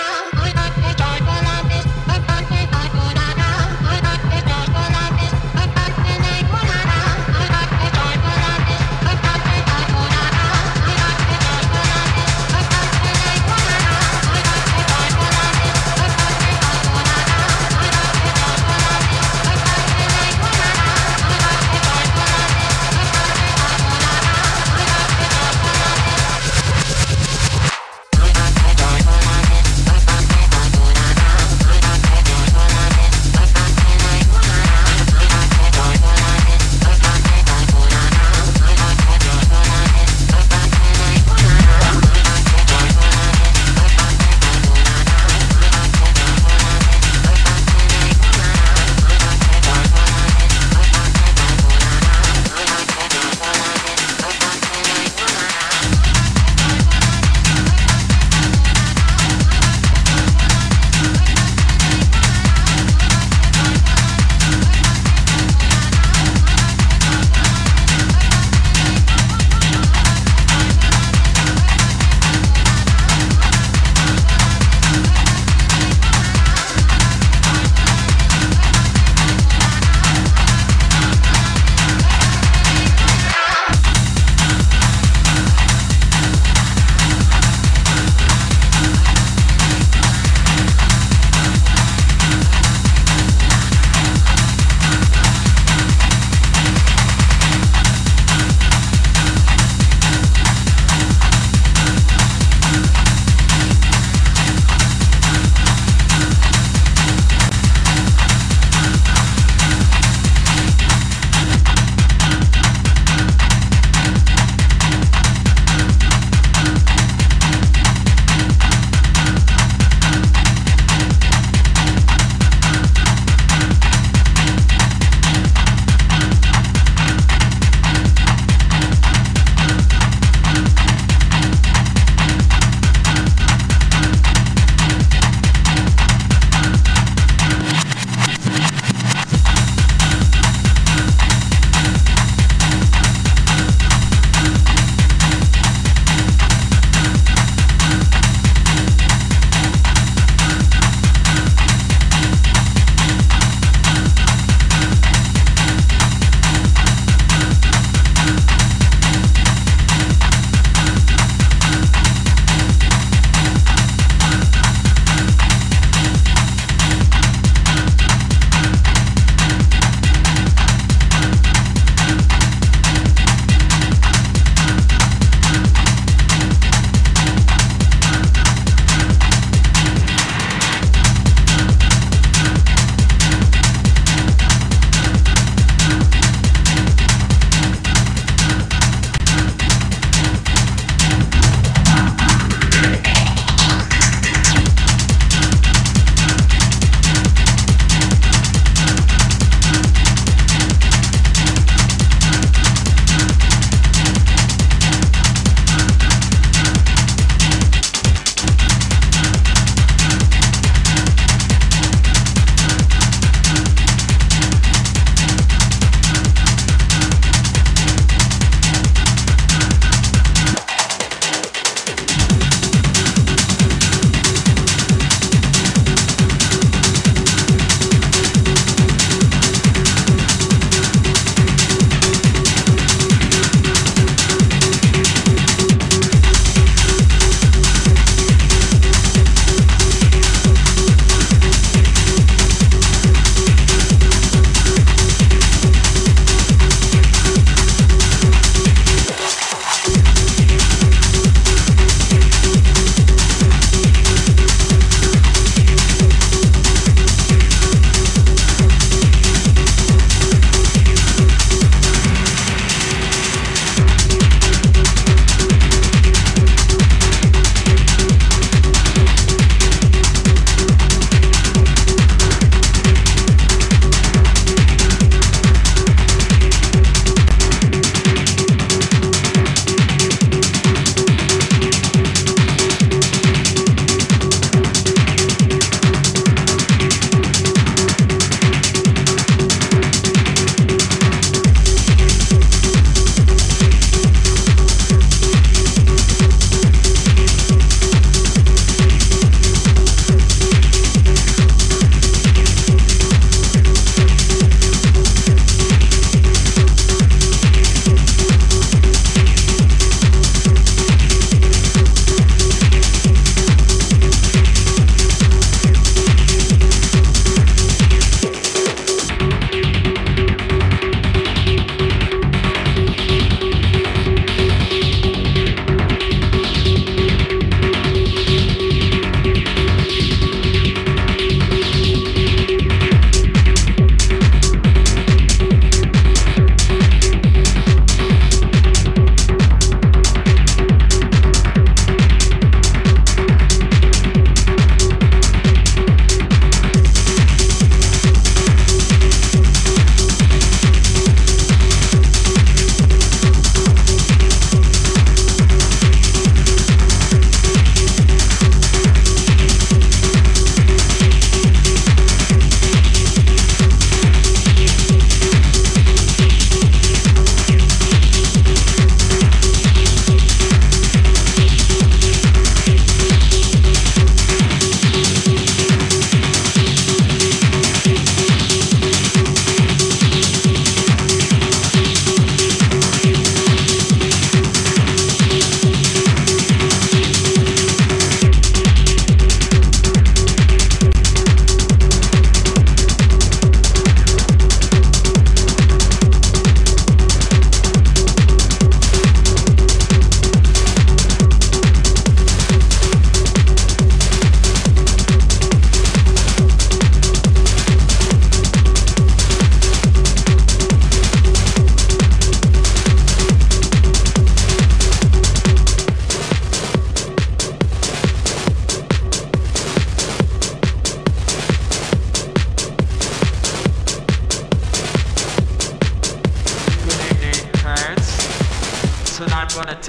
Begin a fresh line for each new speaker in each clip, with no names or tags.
Bye.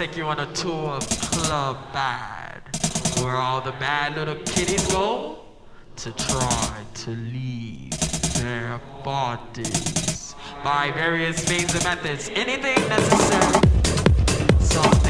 Take you on a tour of Club Bad, where all the bad little kitties go to try to leave their bodies by various means and methods. Anything necessary. Some